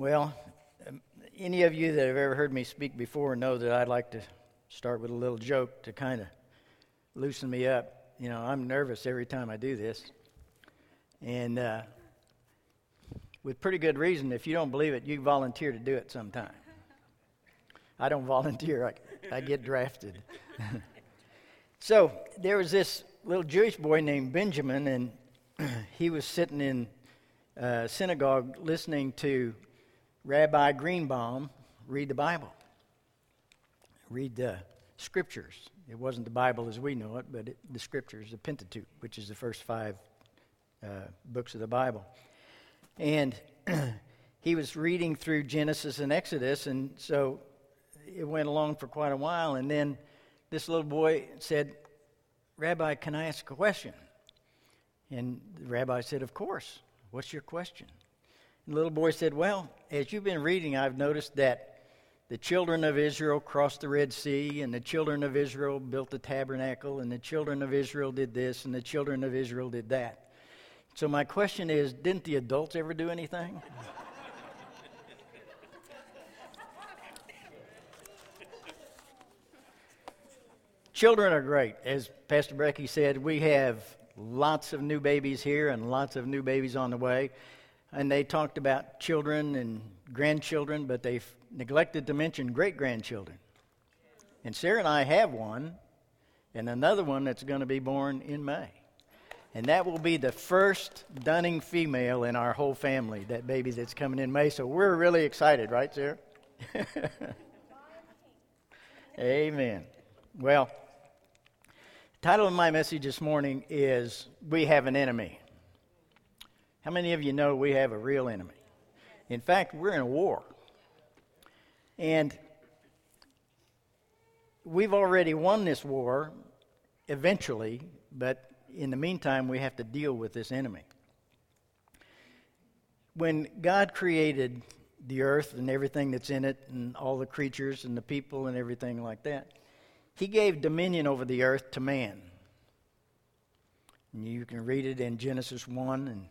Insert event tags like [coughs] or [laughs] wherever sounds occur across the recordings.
Well, um, any of you that have ever heard me speak before know that I'd like to start with a little joke to kind of loosen me up. You know, I'm nervous every time I do this. And uh, with pretty good reason. If you don't believe it, you volunteer to do it sometime. I don't [laughs] volunteer, I, I get drafted. [laughs] so there was this little Jewish boy named Benjamin, and [clears throat] he was sitting in uh, synagogue listening to Rabbi Greenbaum read the Bible, read the scriptures. It wasn't the Bible as we know it, but it, the scriptures, the Pentateuch, which is the first five uh, books of the Bible. And [clears throat] he was reading through Genesis and Exodus, and so it went along for quite a while. And then this little boy said, Rabbi, can I ask a question? And the rabbi said, Of course. What's your question? The little boy said, Well, as you've been reading, I've noticed that the children of Israel crossed the Red Sea, and the children of Israel built the tabernacle, and the children of Israel did this, and the children of Israel did that. So, my question is didn't the adults ever do anything? [laughs] Children are great. As Pastor Brecky said, we have lots of new babies here and lots of new babies on the way. And they talked about children and grandchildren, but they neglected to mention great grandchildren. And Sarah and I have one, and another one that's going to be born in May. And that will be the first Dunning female in our whole family, that baby that's coming in May. So we're really excited, right, Sarah? [laughs] Amen. Well, Title of my message this morning is We Have an Enemy. How many of you know we have a real enemy? In fact, we're in a war. And we've already won this war eventually, but in the meantime, we have to deal with this enemy. When God created the earth and everything that's in it, and all the creatures and the people and everything like that, he gave dominion over the earth to man. And you can read it in Genesis 1 and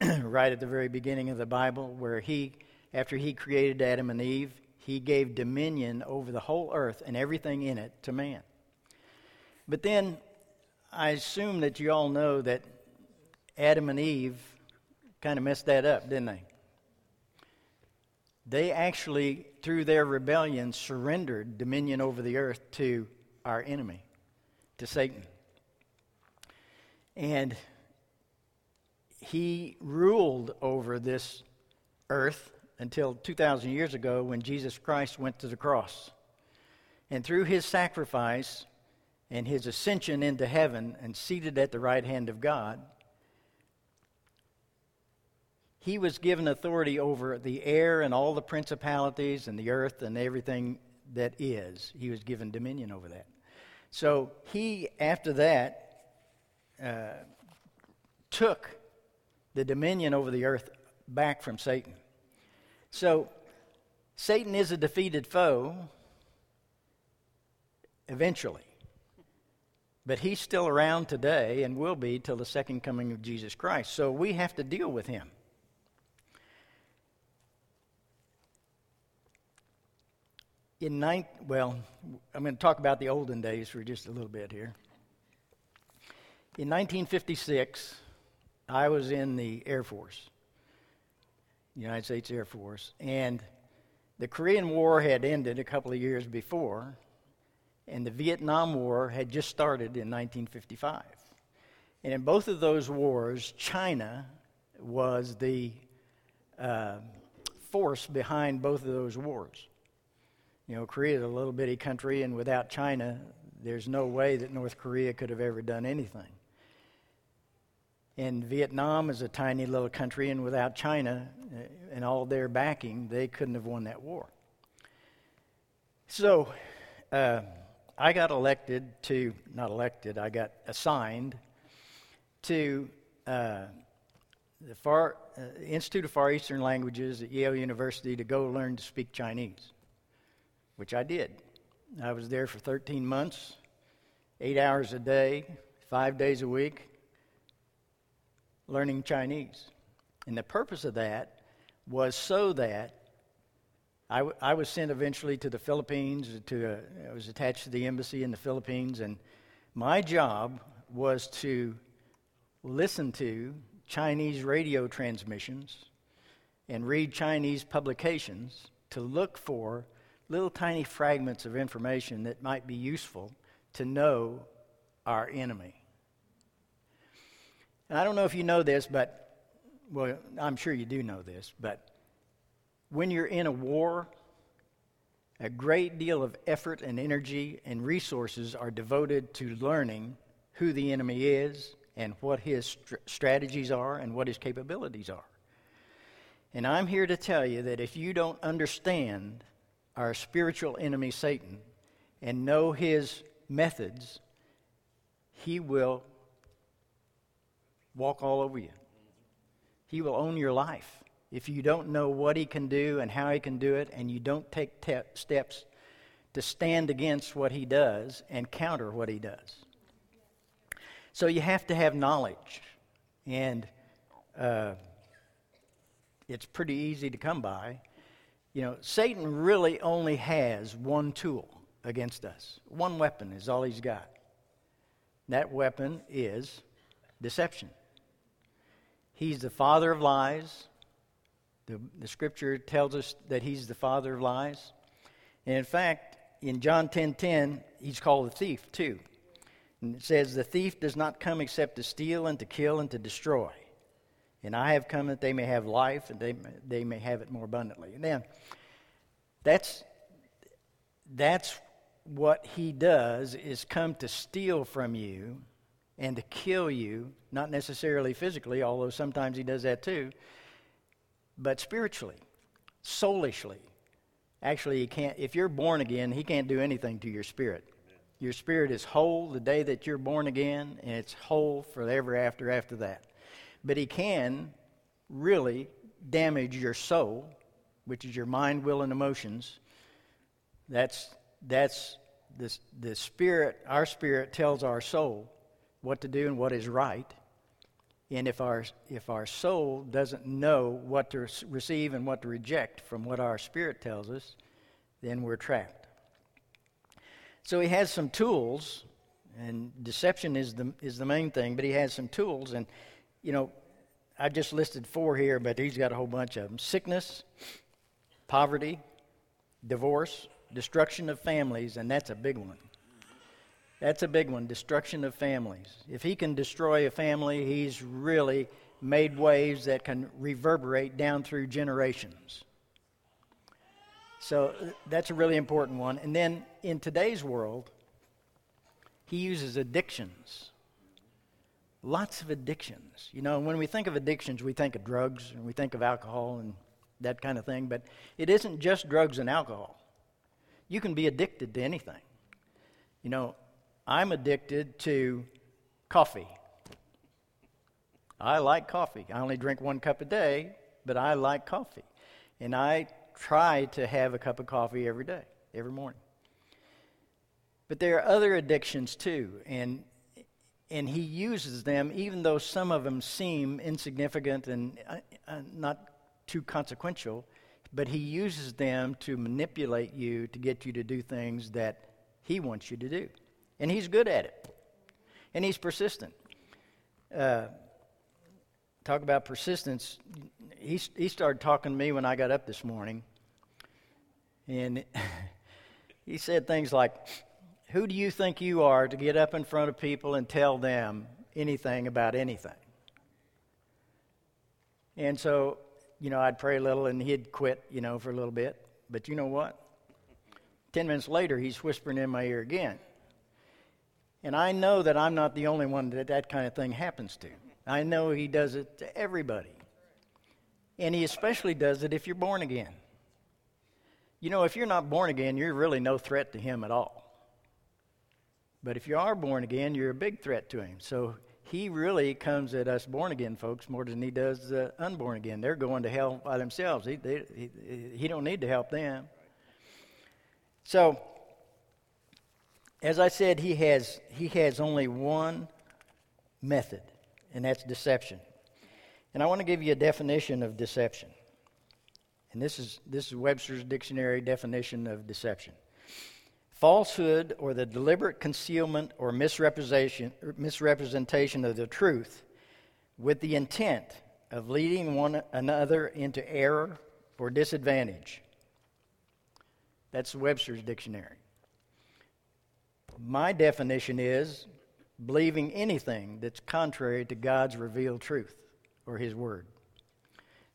[clears throat] right at the very beginning of the Bible, where he, after he created Adam and Eve, he gave dominion over the whole earth and everything in it to man. But then I assume that you all know that Adam and Eve kind of messed that up, didn't they? They actually, through their rebellion, surrendered dominion over the earth to our enemy, to Satan. And he ruled over this earth until 2,000 years ago when Jesus Christ went to the cross. And through his sacrifice and his ascension into heaven and seated at the right hand of God, he was given authority over the air and all the principalities and the earth and everything that is. He was given dominion over that. So he, after that, uh, took the dominion over the earth back from Satan. So Satan is a defeated foe eventually. But he's still around today and will be till the second coming of Jesus Christ. So we have to deal with him. in nine, well, I'm going to talk about the olden days for just a little bit here. In 1956, I was in the Air Force, United States Air Force, and the Korean War had ended a couple of years before, and the Vietnam War had just started in 1955. And in both of those wars, China was the uh, force behind both of those wars. You know, Korea is a little bitty country, and without China, there's no way that North Korea could have ever done anything. And Vietnam is a tiny little country, and without China uh, and all their backing, they couldn't have won that war. So, uh, I got elected to, not elected, I got assigned to uh, the Far, uh, Institute of Far Eastern Languages at Yale University to go learn to speak Chinese which I did. I was there for 13 months, eight hours a day, five days a week, learning Chinese. And the purpose of that was so that I, w- I was sent eventually to the Philippines. To uh, I was attached to the embassy in the Philippines, and my job was to listen to Chinese radio transmissions and read Chinese publications to look for little tiny fragments of information that might be useful to know our enemy. And I don't know if you know this, but, well, I'm sure you do know this, but when you're in a war, a great deal of effort and energy and resources are devoted to learning who the enemy is and what his str- strategies are and what his capabilities are. And I'm here to tell you that if you don't understand our spiritual enemy, Satan, and know his methods, he will walk all over you. He will own your life if you don't know what he can do and how he can do it, and you don't take te- steps to stand against what he does and counter what he does. So you have to have knowledge, and uh, it's pretty easy to come by. You know, Satan really only has one tool against us. One weapon is all he's got. That weapon is deception. He's the father of lies. The, the scripture tells us that he's the father of lies. And in fact, in John 10:10, 10, 10, he's called the thief too. And it says, The thief does not come except to steal and to kill and to destroy. And I have come that they may have life and they, they may have it more abundantly. And then that's, that's what he does is come to steal from you and to kill you, not necessarily physically, although sometimes he does that too, but spiritually, soulishly. Actually, he can't, if you're born again, he can't do anything to your spirit. Your spirit is whole the day that you're born again, and it's whole forever after after that. But he can really damage your soul, which is your mind, will, and emotions. That's that's the, the spirit, our spirit tells our soul what to do and what is right. And if our, if our soul doesn't know what to receive and what to reject from what our spirit tells us, then we're trapped. So he has some tools, and deception is the, is the main thing, but he has some tools. And, you know, I just listed four here, but he's got a whole bunch of them sickness, poverty, divorce, destruction of families, and that's a big one. That's a big one destruction of families. If he can destroy a family, he's really made waves that can reverberate down through generations. So uh, that's a really important one. And then in today's world, he uses addictions. Lots of addictions. You know, when we think of addictions, we think of drugs and we think of alcohol and that kind of thing, but it isn't just drugs and alcohol. You can be addicted to anything. You know, I'm addicted to coffee. I like coffee. I only drink one cup a day, but I like coffee. And I try to have a cup of coffee every day, every morning. But there are other addictions too, and and he uses them, even though some of them seem insignificant and uh, uh, not too consequential. But he uses them to manipulate you to get you to do things that he wants you to do. And he's good at it. And he's persistent. Uh, talk about persistence. He, he started talking to me when I got up this morning. And [laughs] he said things like, Who do you think you are to get up in front of people and tell them anything about anything? And so, you know, I'd pray a little and he'd quit, you know, for a little bit. But you know what? Ten minutes later, he's whispering in my ear again. And I know that I'm not the only one that that kind of thing happens to. I know he does it to everybody. And he especially does it if you're born again. You know, if you're not born again, you're really no threat to him at all. But if you are born again, you're a big threat to him. So he really comes at us born again folks more than he does the unborn again. They're going to hell by themselves. He, they, he, he don't need to help them. So as I said, he has, he has only one method, and that's deception. And I want to give you a definition of deception. And this is, this is Webster's dictionary definition of deception falsehood or the deliberate concealment or misrepresentation, misrepresentation of the truth with the intent of leading one another into error or disadvantage. That's Webster's dictionary. My definition is believing anything that's contrary to God's revealed truth or His Word.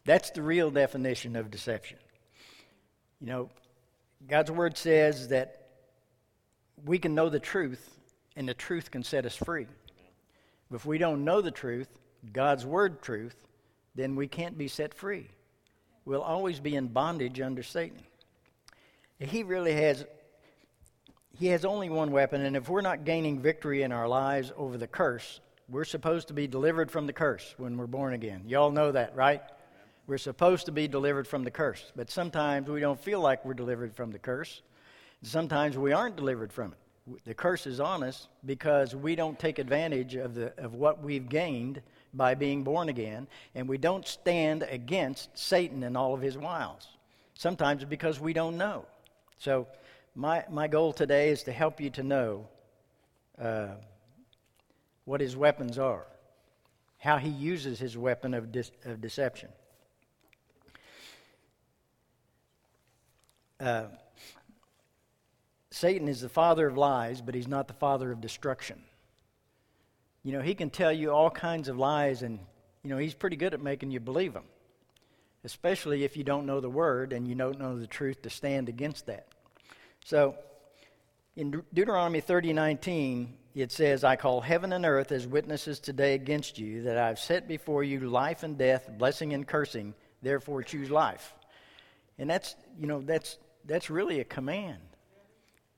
That's the real definition of deception. You know, God's Word says that we can know the truth, and the truth can set us free. But if we don't know the truth, God's Word truth, then we can't be set free. We'll always be in bondage under Satan. He really has he has only one weapon, and if we're not gaining victory in our lives over the curse, we're supposed to be delivered from the curse when we're born again. Y'all know that, right? We're supposed to be delivered from the curse, but sometimes we don't feel like we're delivered from the curse. Sometimes we aren't delivered from it. The curse is on us because we don't take advantage of, the, of what we've gained by being born again, and we don't stand against Satan and all of his wiles. Sometimes because we don't know. So, my, my goal today is to help you to know uh, what his weapons are, how he uses his weapon of, dis- of deception. Uh, Satan is the father of lies, but he's not the father of destruction. You know, he can tell you all kinds of lies, and, you know, he's pretty good at making you believe them, especially if you don't know the word and you don't know the truth to stand against that. So, in De- Deuteronomy 30:19, it says, I call heaven and earth as witnesses today against you that I've set before you life and death, blessing and cursing, therefore choose life. And that's, you know, that's, that's really a command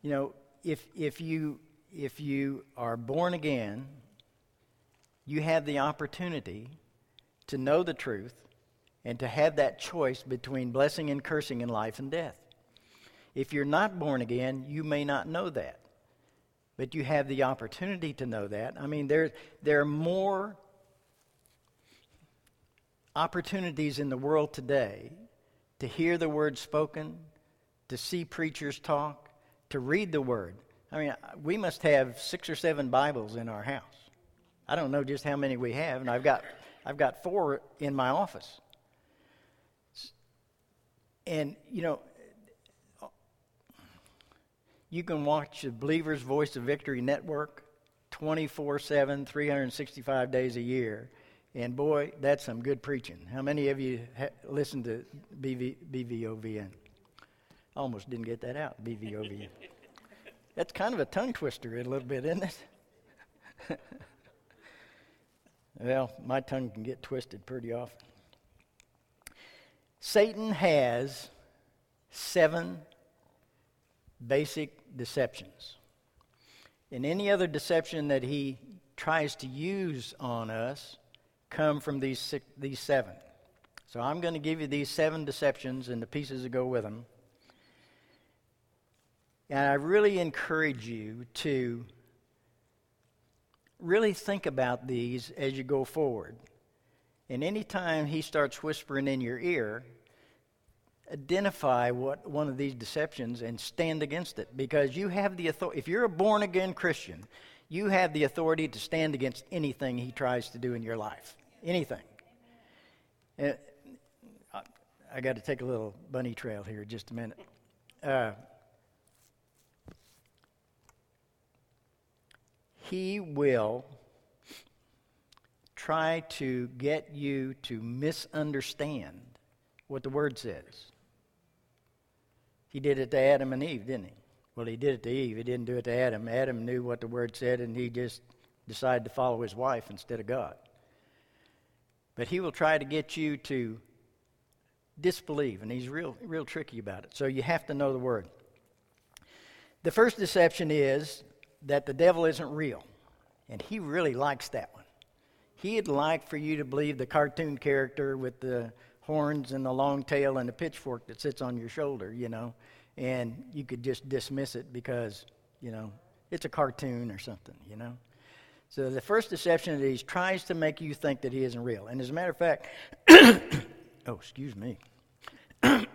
you know, if, if, you, if you are born again, you have the opportunity to know the truth and to have that choice between blessing and cursing in life and death. If you're not born again, you may not know that. But you have the opportunity to know that. I mean, there, there are more opportunities in the world today to hear the word spoken, to see preachers talk, to read the Word. I mean, we must have six or seven Bibles in our house. I don't know just how many we have, and I've got, I've got four in my office. And, you know, you can watch the Believer's Voice of Victory Network 24 7, 365 days a year. And boy, that's some good preaching. How many of you ha- listen to BV, BVOVN? Almost didn't get that out, BVOVN. [laughs] That's kind of a tongue twister a little bit, isn't it? [laughs] well, my tongue can get twisted pretty often. Satan has seven basic deceptions. And any other deception that he tries to use on us come from these, six, these seven. So I'm going to give you these seven deceptions and the pieces that go with them. And I really encourage you to really think about these as you go forward. And anytime he starts whispering in your ear, identify what one of these deceptions and stand against it because you have the authority. If you're a born again Christian, you have the authority to stand against anything he tries to do in your life. Anything. And I, I got to take a little bunny trail here just a minute. Uh, he will try to get you to misunderstand what the Word says. He did it to Adam and Eve, didn't he? Well, he did it to Eve. He didn't do it to Adam. Adam knew what the Word said, and he just decided to follow his wife instead of God. But he will try to get you to disbelieve, and he's real, real tricky about it. So you have to know the Word. The first deception is that the devil isn't real. And he really likes that one. He'd like for you to believe the cartoon character with the horns and the long tail and the pitchfork that sits on your shoulder, you know, and you could just dismiss it because, you know, it's a cartoon or something, you know. So the first deception is he tries to make you think that he isn't real. And as a matter of fact, [coughs] oh, excuse me. [coughs]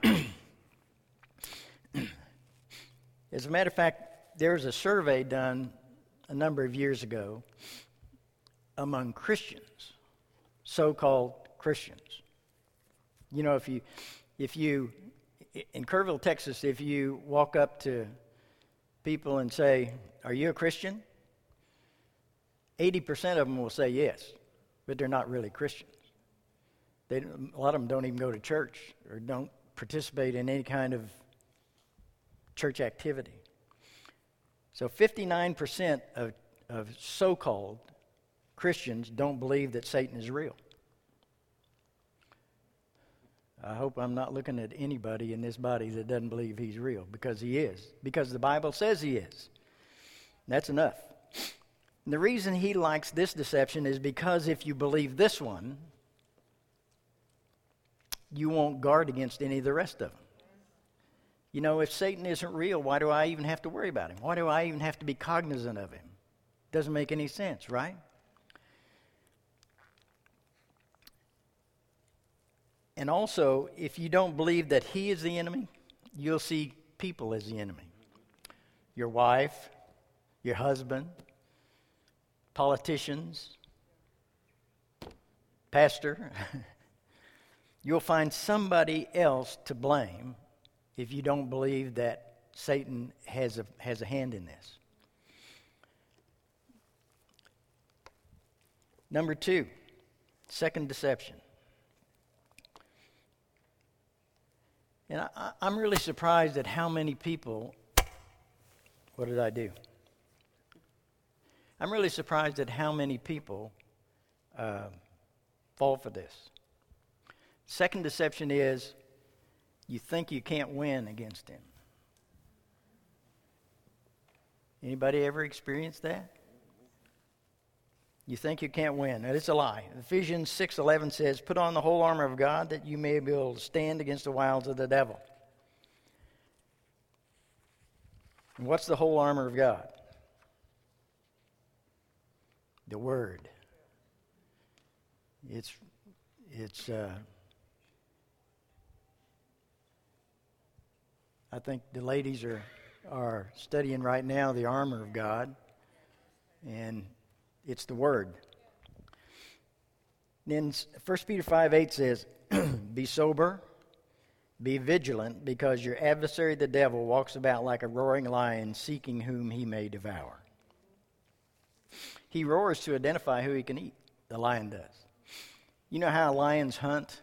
As a matter of fact, there was a survey done a number of years ago among Christians, so called Christians. You know, if you, if you, in Kerrville, Texas, if you walk up to people and say, Are you a Christian? 80% of them will say yes, but they're not really Christians. They, a lot of them don't even go to church or don't participate in any kind of church activity. So 59% of, of so called Christians don't believe that Satan is real. I hope I'm not looking at anybody in this body that doesn't believe he's real because he is, because the Bible says he is. That's enough. And the reason he likes this deception is because if you believe this one, you won't guard against any of the rest of them. You know, if Satan isn't real, why do I even have to worry about him? Why do I even have to be cognizant of him? Doesn't make any sense, right? And also, if you don't believe that he is the enemy, you'll see people as the enemy. Your wife, your husband, politicians, pastor. [laughs] You'll find somebody else to blame if you don't believe that Satan has a, has a hand in this. Number two, second deception. And I, am really surprised at how many people. What did I do? I'm really surprised at how many people uh, fall for this. Second deception is you think you can't win against him. Anybody ever experienced that? You think you can't win. It's a lie. Ephesians 6.11 says, Put on the whole armor of God that you may be able to stand against the wiles of the devil. And what's the whole armor of God? the Word. It's, it's, uh, I think the ladies are, are studying right now the armor of God, and it's the Word. Then 1 Peter 5 8 says, [clears throat] Be sober, be vigilant, because your adversary the devil walks about like a roaring lion, seeking whom he may devour. He roars to identify who he can eat. The lion does. You know how lions hunt?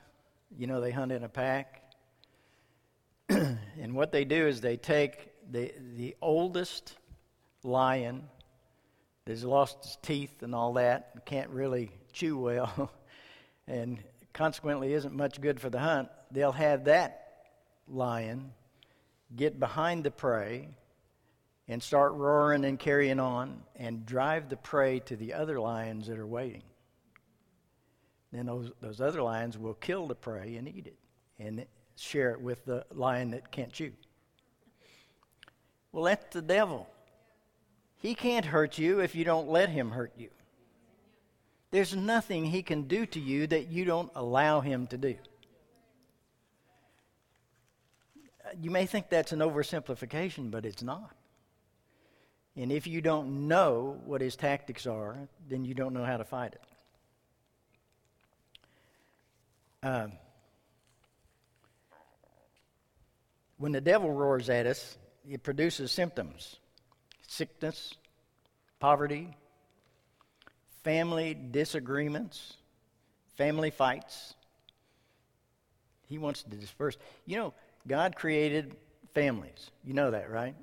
You know, they hunt in a pack. [clears throat] and what they do is they take the, the oldest lion that's lost his teeth and all that, can't really chew well, [laughs] and consequently isn't much good for the hunt. They'll have that lion get behind the prey and start roaring and carrying on and drive the prey to the other lions that are waiting. Then those, those other lions will kill the prey and eat it and share it with the lion that can't chew. Well, that's the devil. He can't hurt you if you don't let him hurt you. There's nothing he can do to you that you don't allow him to do. You may think that's an oversimplification, but it's not. And if you don't know what his tactics are, then you don't know how to fight it. Um, when the devil roars at us, it produces symptoms sickness, poverty, family disagreements, family fights. He wants to disperse. You know, God created families. You know that, right?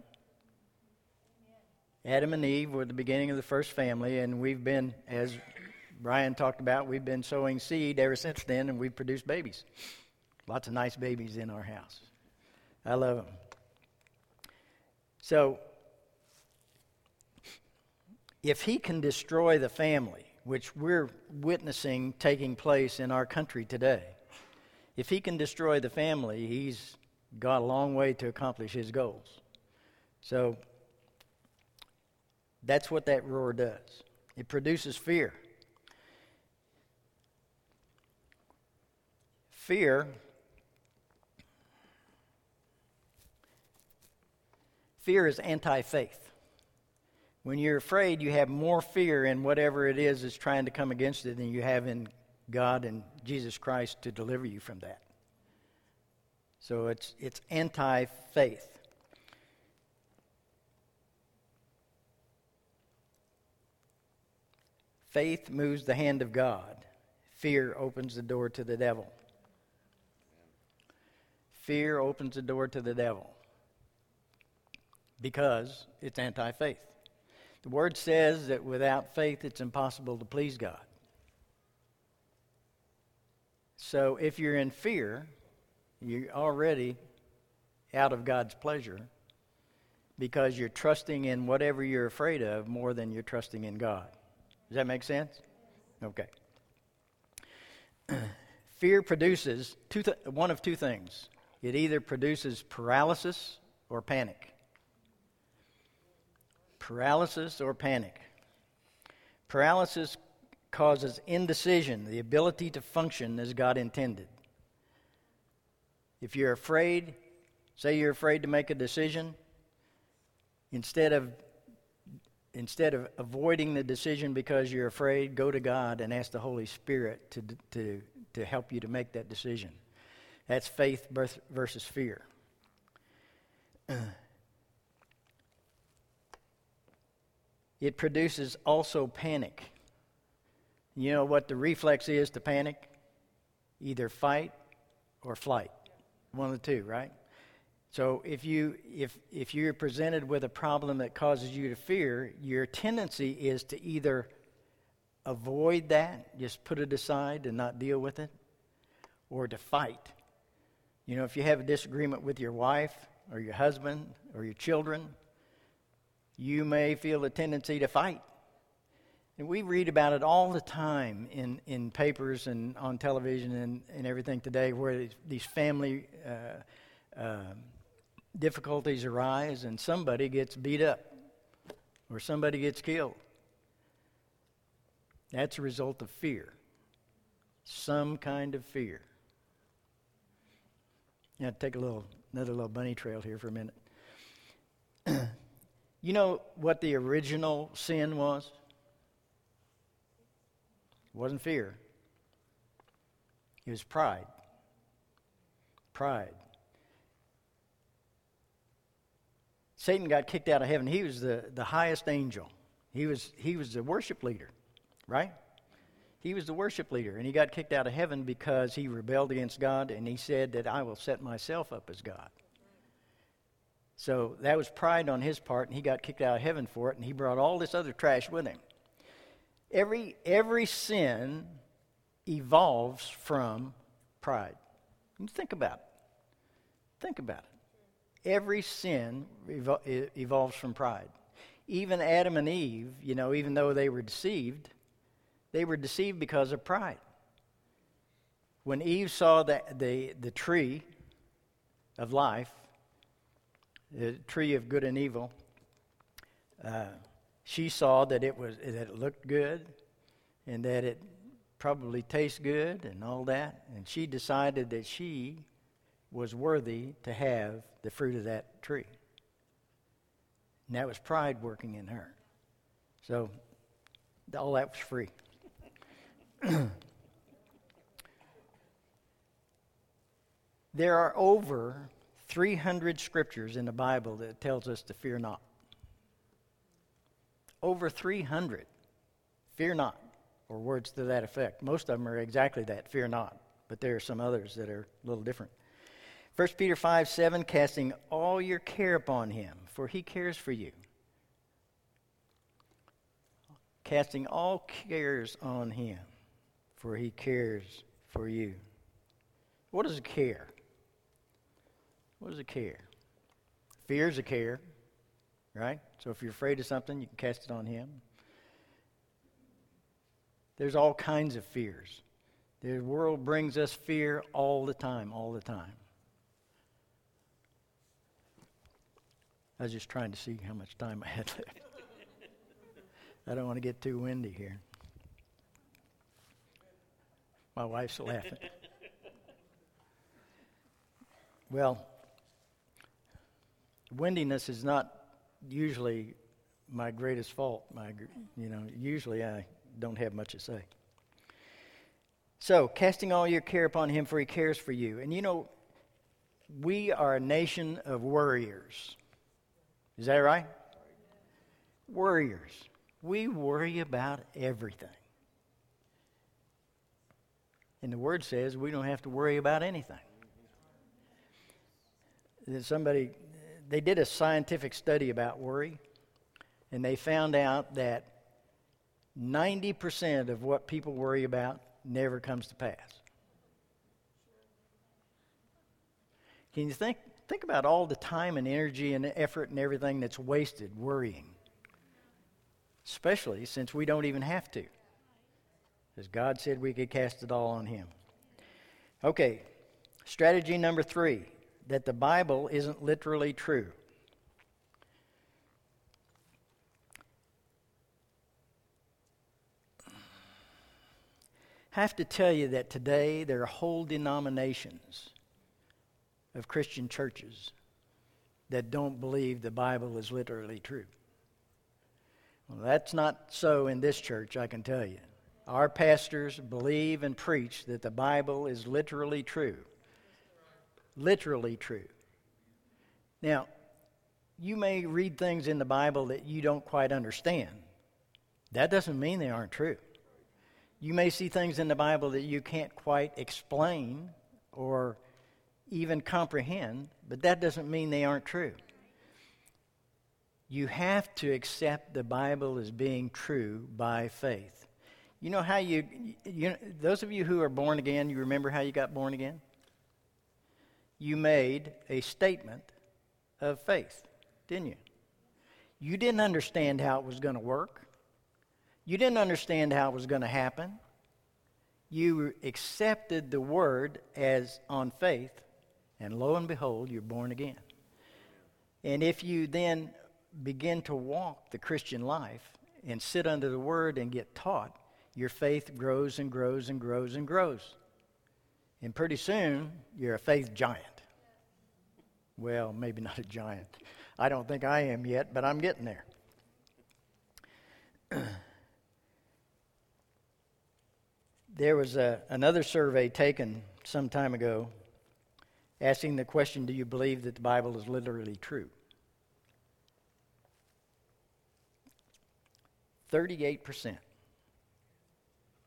Adam and Eve were the beginning of the first family, and we've been, as Brian talked about, we've been sowing seed ever since then, and we've produced babies. Lots of nice babies in our house. I love them. So, if he can destroy the family, which we're witnessing taking place in our country today, if he can destroy the family, he's got a long way to accomplish his goals. So that's what that roar does it produces fear. Fear. Fear is anti faith. When you're afraid, you have more fear in whatever it is that's trying to come against it than you have in God and Jesus Christ to deliver you from that. So it's, it's anti faith. Faith moves the hand of God. Fear opens the door to the devil. Fear opens the door to the devil because it's anti faith. The word says that without faith it's impossible to please God. So if you're in fear, you're already out of God's pleasure because you're trusting in whatever you're afraid of more than you're trusting in God. Does that make sense? Okay. [clears throat] Fear produces two th- one of two things. It either produces paralysis or panic. Paralysis or panic. Paralysis causes indecision, the ability to function as God intended. If you're afraid, say you're afraid to make a decision, instead of instead of avoiding the decision because you're afraid, go to God and ask the Holy Spirit to, to, to help you to make that decision. That's faith versus fear. [clears throat] It produces also panic. You know what the reflex is to panic? Either fight or flight. One of the two, right? So if you if if you're presented with a problem that causes you to fear, your tendency is to either avoid that, just put it aside and not deal with it, or to fight. You know, if you have a disagreement with your wife or your husband or your children, you may feel a tendency to fight. And we read about it all the time in, in papers and on television and, and everything today where these, family uh, uh, difficulties arise and somebody gets beat up or somebody gets killed. That's a result of fear. Some kind of fear. Yeah, take a little another little bunny trail here for a minute. [clears throat] you know what the original sin was? It wasn't fear. It was pride. Pride. Satan got kicked out of heaven. He was the, the highest angel. He was, he was the worship leader, right? He was the worship leader, and he got kicked out of heaven because he rebelled against God, and he said that I will set myself up as God. So that was pride on his part, and he got kicked out of heaven for it, and he brought all this other trash with him. Every, every sin evolves from pride. You think about it. Think about it. Every sin evol- evolves from pride. Even Adam and Eve, you know, even though they were deceived, they were deceived because of pride. When Eve saw the, the, the tree of life, the tree of good and evil, uh, she saw that it was that it looked good and that it probably tastes good and all that, and she decided that she was worthy to have the fruit of that tree. And that was pride working in her. So all that was free. [clears throat] there are over 300 scriptures in the Bible that tells us to fear not. Over 300. Fear not, or words to that effect. Most of them are exactly that, fear not. But there are some others that are a little different. 1 Peter 5 7, casting all your care upon him, for he cares for you. Casting all cares on him, for he cares for you. What is care? What is a care? Fear is a care, right? So if you're afraid of something, you can cast it on him. There's all kinds of fears. The world brings us fear all the time, all the time. I was just trying to see how much time I had [laughs] left. I don't want to get too windy here. My wife's laughing. [laughs] Well, Windiness is not usually my greatest fault. My, you know, usually I don't have much to say. So, casting all your care upon him, for he cares for you. And you know, we are a nation of worriers. Is that right? Worriers. We worry about everything. And the word says we don't have to worry about anything. Somebody, they did a scientific study about worry, and they found out that 90% of what people worry about never comes to pass. Can you think, think about all the time and energy and effort and everything that's wasted worrying? Especially since we don't even have to. As God said we could cast it all on Him. Okay, strategy number three that the Bible isn't literally true. I have to tell you that today there are whole denominations of Christian churches that don't believe the Bible is literally true. Well, that's not so in this church, I can tell you. Our pastors believe and preach that the Bible is literally true. Literally true. Now, you may read things in the Bible that you don't quite understand. That doesn't mean they aren't true. You may see things in the Bible that you can't quite explain or even comprehend, but that doesn't mean they aren't true. You have to accept the Bible as being true by faith. You know how you, you those of you who are born again, you remember how you got born again? You made a statement of faith, didn't you? You didn't understand how it was going to work. You didn't understand how it was going to happen. You accepted the word as on faith, and lo and behold, you're born again. And if you then begin to walk the Christian life and sit under the word and get taught, your faith grows and grows and grows and grows. And pretty soon, you're a faith giant. Well, maybe [laughs] not a giant. I don't think I am yet, but I'm getting there. [clears throat] There was a, another survey taken some time ago asking the question Do you believe that the Bible is literally true? 38%.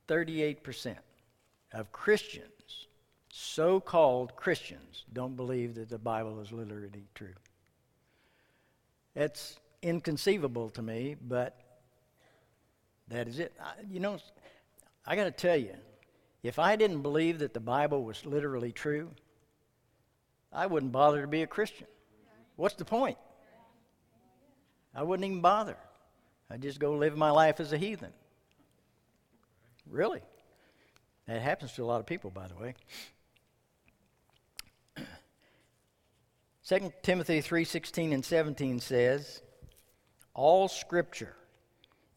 38% of Christians, so called Christians, don't believe that the Bible is literally true. That's inconceivable to me, but that is it. I, you know, I got to tell you, if I didn't believe that the Bible was literally true, I wouldn't bother to be a Christian. What's the point? I wouldn't even bother. I'd just go live my life as a heathen. Really. That happens to a lot of people, by the way. 2 Timothy 3:16 and 17 says, "All scripture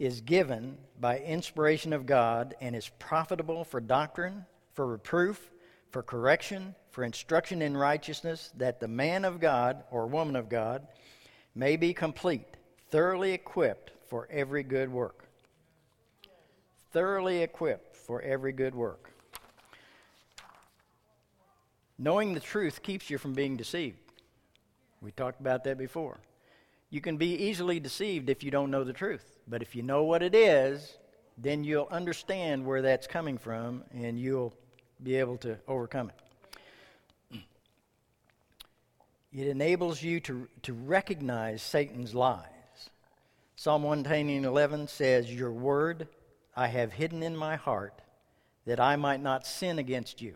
is given by inspiration of God and is profitable for doctrine, for reproof, for correction, for instruction in righteousness, that the man of God or woman of God may be complete, thoroughly equipped for every good work. Thoroughly equipped for every good work. Knowing the truth keeps you from being deceived. We talked about that before. You can be easily deceived if you don't know the truth. But if you know what it is, then you'll understand where that's coming from and you'll be able to overcome it. It enables you to, to recognize Satan's lies. Psalm 111 says, Your word I have hidden in my heart that I might not sin against you.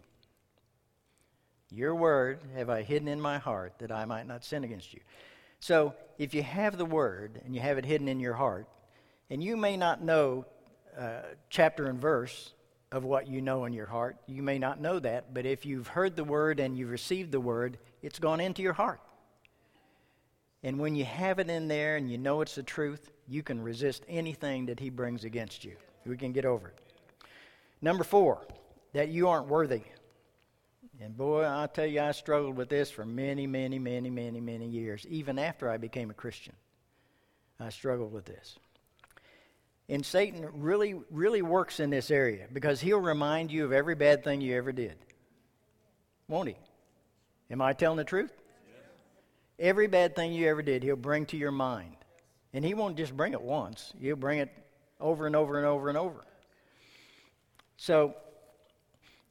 Your word have I hidden in my heart that I might not sin against you. So if you have the word and you have it hidden in your heart, and you may not know uh, chapter and verse of what you know in your heart. You may not know that, but if you've heard the word and you've received the word, it's gone into your heart. And when you have it in there and you know it's the truth, you can resist anything that he brings against you. We can get over it. Number four, that you aren't worthy. And boy, I'll tell you, I struggled with this for many, many, many, many, many years. Even after I became a Christian, I struggled with this. And Satan really, really works in this area because he'll remind you of every bad thing you ever did. Won't he? Am I telling the truth? Every bad thing you ever did, he'll bring to your mind. And he won't just bring it once, he'll bring it over and over and over and over. So,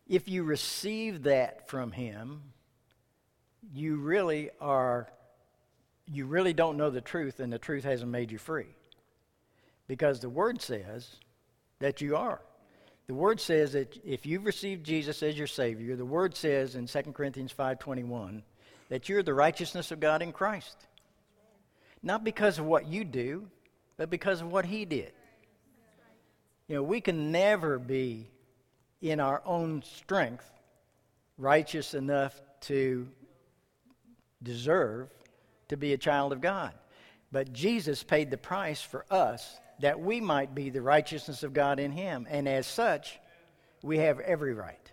if you receive that from him, you really are, you really don't know the truth, and the truth hasn't made you free. Because the Word says that you are. The Word says that if you've received Jesus as your Savior, the Word says in 2 Corinthians 5.21 that you're the righteousness of God in Christ. Not because of what you do, but because of what He did. You know, we can never be in our own strength righteous enough to deserve to be a child of God. But Jesus paid the price for us that we might be the righteousness of God in Him. And as such, we have every right.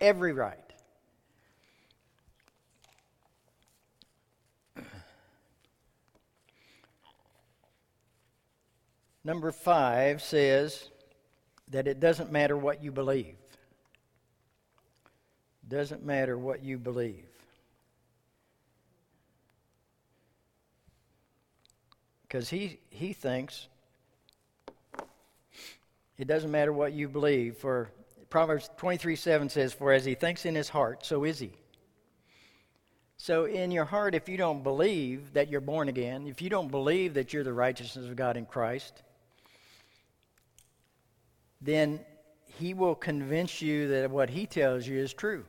Every right. Number five says, that it doesn't matter what you believe. Doesn't matter what you believe. Because he, he thinks it doesn't matter what you believe. For Proverbs 23 7 says, For as he thinks in his heart, so is he. So, in your heart, if you don't believe that you're born again, if you don't believe that you're the righteousness of God in Christ, then he will convince you that what he tells you is true.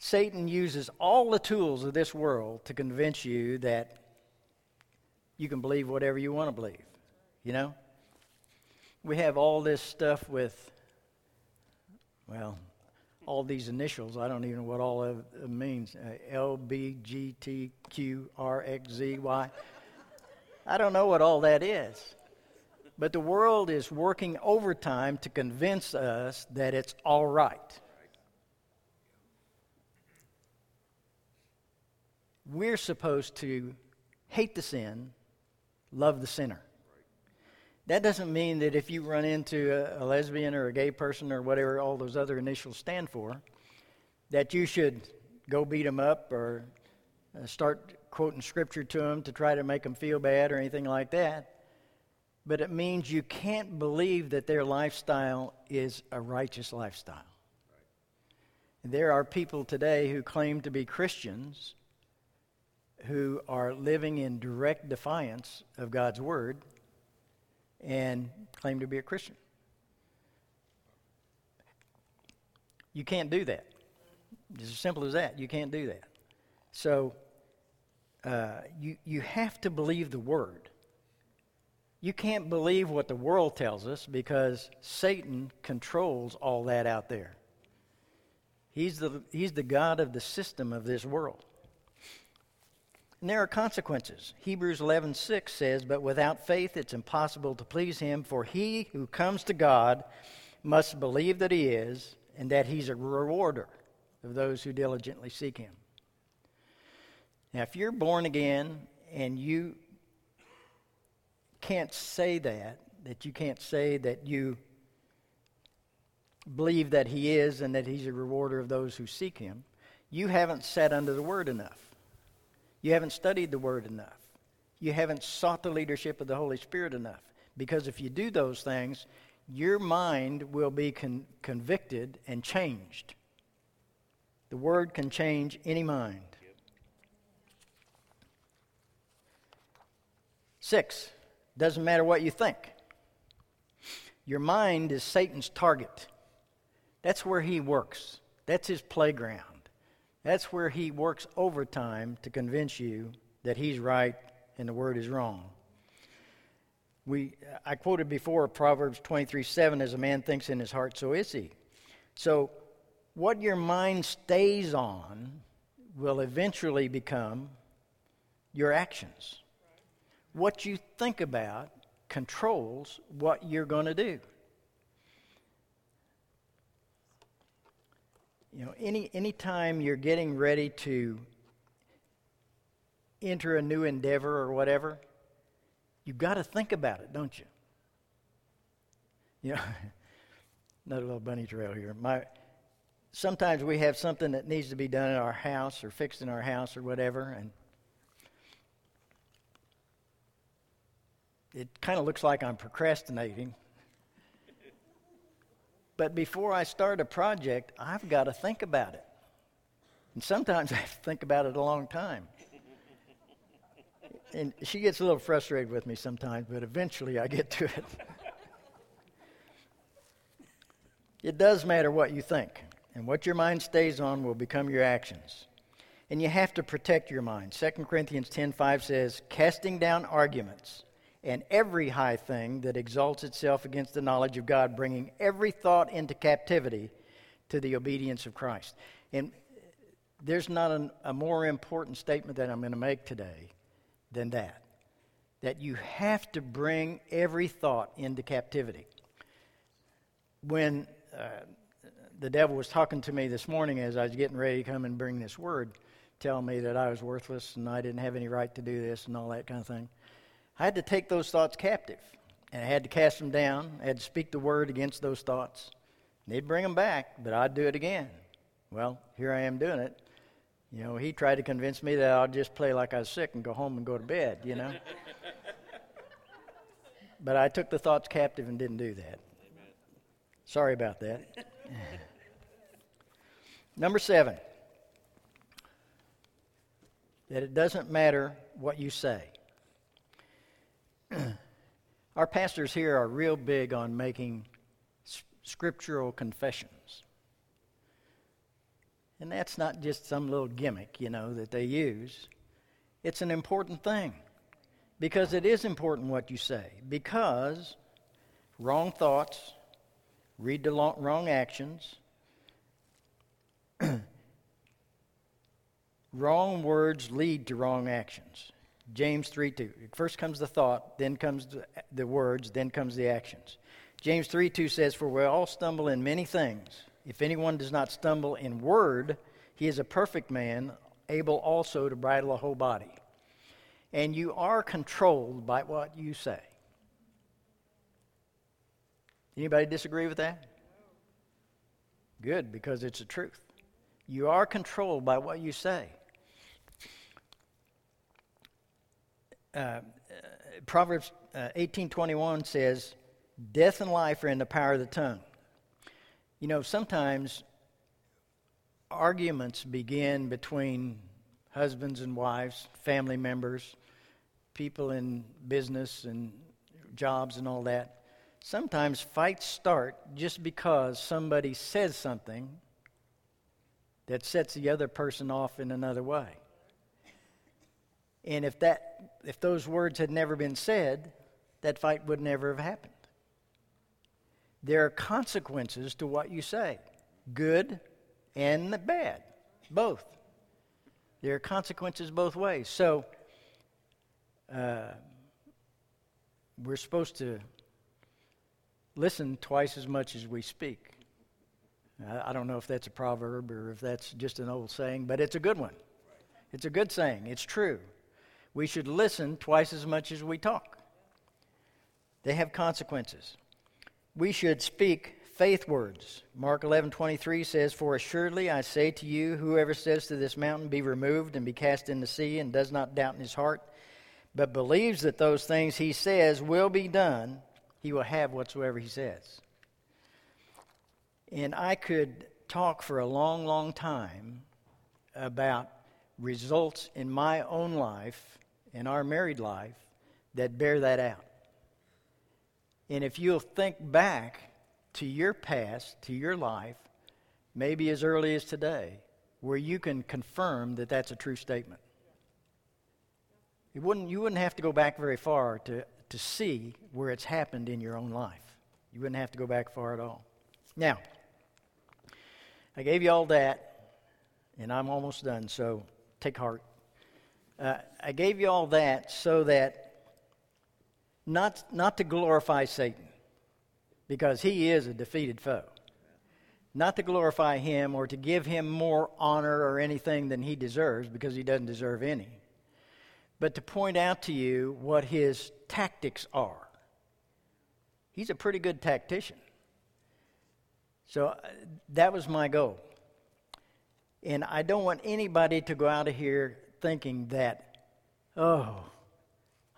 Satan uses all the tools of this world to convince you that you can believe whatever you want to believe. You know? We have all this stuff with, well, all these initials. I don't even know what all of it means. Uh, L, B, G, T, Q, R, X, Z, Y. I don't know what all that is. But the world is working overtime to convince us that it's all right. We're supposed to hate the sin, love the sinner. That doesn't mean that if you run into a, a, lesbian or a gay person or whatever all those other initials stand for, that you should go beat them up or uh, start quoting scripture to them to try to make them feel bad or anything like that but it means you can't believe that their lifestyle is a righteous lifestyle. There are people today who claim to be Christians who are living in direct defiance of God's word and claim to be a Christian. You can't do that. It's as simple as that. You can't do that. So uh, you, you have to believe the word. You can't believe what the world tells us because Satan controls all that out there. He's the, he's the God of the system of this world. And there are consequences. Hebrews 11:6 says, "But without faith it's impossible to please him, for he who comes to God must believe that he is and that he's a rewarder of those who diligently seek him." Now, if you're born again and you can't say that, that you can't say that you believe that He is and that He's a rewarder of those who seek Him, you haven't sat under the Word enough. You haven't studied the Word enough. You haven't sought the leadership of the Holy Spirit enough. Because if you do those things, your mind will be con- convicted and changed. The Word can change any mind. Six, doesn't matter what you think. Your mind is Satan's target. That's where he works. That's his playground. That's where he works overtime to convince you that he's right and the word is wrong. We, I quoted before Proverbs 23 7 as a man thinks in his heart, so is he. So, what your mind stays on will eventually become your actions what you think about controls what you're going to do. You know, any any time you're getting ready to enter a new endeavor or whatever, you've got to think about it, don't you? You know, [laughs] another little bunny trail here. My sometimes we have something that needs to be done in our house or fixed in our house or whatever, and it kind of looks like I'm procrastinating. But before I start a project, I've got to think about it. And sometimes [laughs] I have to think about it a long time. And she gets a little frustrated with me sometimes, but eventually I get to it. it does matter what you think, and what your mind stays on will become your actions. And you have to protect your mind. 2 Corinthians 10:5 says, "Casting down arguments and every high thing that exalts itself against the knowledge of God, bringing every thought into captivity to the obedience of Christ. And there's not an, a more important statement that I'm going to make today than that. That you have to bring every thought into captivity. When uh, the devil was talking to me this morning as I was getting ready to come and bring this word, telling me that I was worthless and I didn't have any right to do this and all that kind of thing. I had to take those thoughts captive, and I had to cast them down. I had to speak the word against those thoughts. And they'd bring them back, but I'd do it again. Well, here I am doing it. You know, he tried to convince me that I'd just play like I was sick and go home and go to bed, you know. [laughs] but I took the thoughts captive and didn't do that. Sorry about that. [laughs] Number seven, that it doesn't matter what you say. Our pastors here are real big on making scriptural confessions. And that's not just some little gimmick, you know, that they use. It's an important thing. Because it is important what you say. Because wrong thoughts lead to wrong actions. [clears throat] wrong words lead to wrong actions. James 3 2. First comes the thought, then comes the, words, then comes the actions. James 3 2 says, For we all stumble in many things. If anyone does not stumble in word, he is a perfect man, able also to bridle a whole body. And you are controlled by what you say. Anybody disagree with that? Good, because it's the truth. You are controlled by what you say. Uh, Proverbs uh, 18:21 says, "Death and life are in the power of the tongue." You know, sometimes arguments begin between husbands and wives, family members, people in business and jobs and all that. Sometimes fights start just because somebody says something that sets the other person off in another way. And if that if those words had never been said, that fight would never have happened. There are consequences to what you say, good and bad, both. There are consequences both ways. So uh, we're supposed to listen twice as much as we speak. I don't know if that's a proverb or if that's just an old saying, but it's a good one. It's a good saying. It's true we should listen twice as much as we talk. They have consequences. We should speak faith words. Mark 11:23 says, "For assuredly I say to you, whoever says to this mountain, be removed and be cast in the sea, and does not doubt in his heart, but believes that those things he says will be done, he will have whatsoever he says." And I could talk for a long, long time about results in my own life in our married life that bear that out. And if you'll think back to your past, to your life, maybe as early as today, where you can confirm that that's a true statement. It wouldn't, you wouldn't have to go back very far to, to see where it's happened in your own life. You wouldn't have to go back far at all. Now, I gave you all that, and I'm almost done, so take heart. Uh, I gave you all that so that not, not to glorify Satan, because he is a defeated foe, not to glorify him or to give him more honor or anything than he deserves, because he doesn't deserve any, but to point out to you what his tactics are. He's a pretty good tactician. So uh, that was my goal. And I don't want anybody to go out of here thinking that, oh,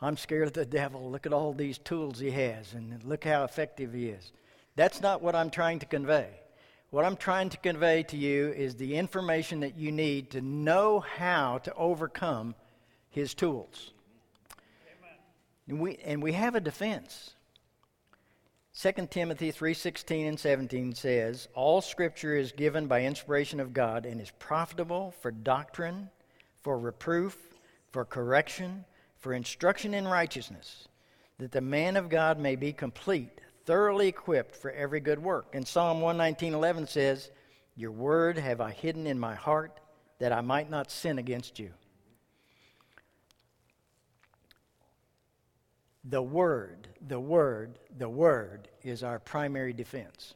I'm scared of the devil. Look at all these tools he has, and look how effective he is. That's not what I'm trying to convey. What I'm trying to convey to you is the information that you need to know how to overcome his tools. And we, and we have a defense. 2 Timothy 3:16 and 17 says, "All scripture is given by inspiration of God and is profitable for doctrine, for reproof, for correction, for instruction in righteousness, that the man of God may be complete, thoroughly equipped for every good work." And Psalm 119:11 says, "Your word have I hidden in my heart that I might not sin against you." The Word, the Word, the Word is our primary defense.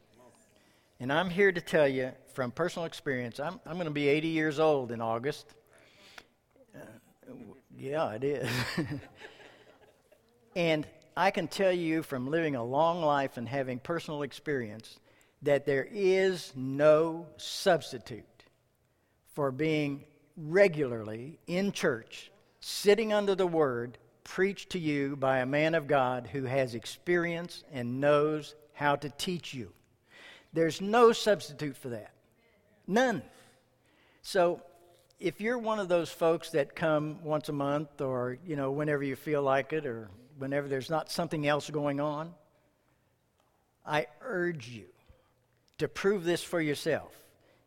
And I'm here to tell you from personal experience, I'm, I'm going to be 80 years old in August. Uh, yeah, it is. [laughs] and I can tell you from living a long life and having personal experience that there is no substitute for being regularly in church, sitting under the Word, preached to you by a man of God who has experience and knows how to teach you. There's no substitute for that. None. So, if you're one of those folks that come once a month or, you know, whenever you feel like it or whenever there's not something else going on, I urge you to prove this for yourself.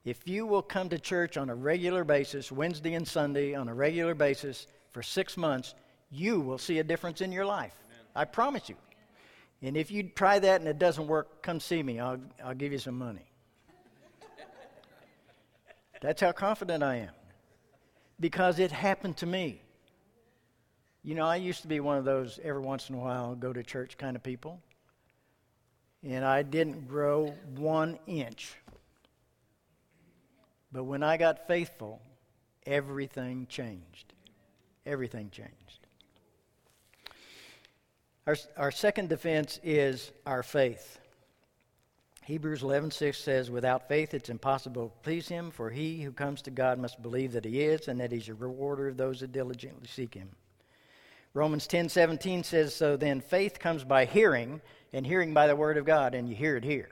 If you will come to church on a regular basis, Wednesday and Sunday on a regular basis for six months, you will see a difference in your life. Amen. I promise you. And if you try that and it doesn't work, come see me. I'll, I'll give you some money. That's how confident I am. Because it happened to me. You know, I used to be one of those every once in a while go to church kind of people. And I didn't grow one inch. But when I got faithful, everything changed. Everything changed. Our, our second defense is our faith. Hebrews 11:6 says, "Without faith it's impossible to please him, for he who comes to God must believe that he is and that he's a rewarder of those that diligently seek him." Romans 10:17 says, "So then faith comes by hearing, and hearing by the word of God, and you hear it here."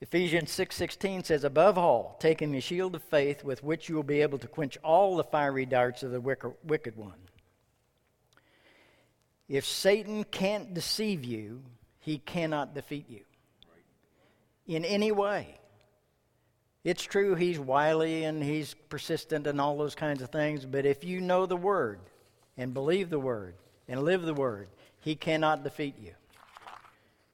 Ephesians 6:16 says, "Above all, taking the shield of faith with which you will be able to quench all the fiery darts of the wicked one." If Satan can't deceive you, he cannot defeat you in any way. It's true he's wily and he's persistent and all those kinds of things, but if you know the Word and believe the Word and live the Word, he cannot defeat you.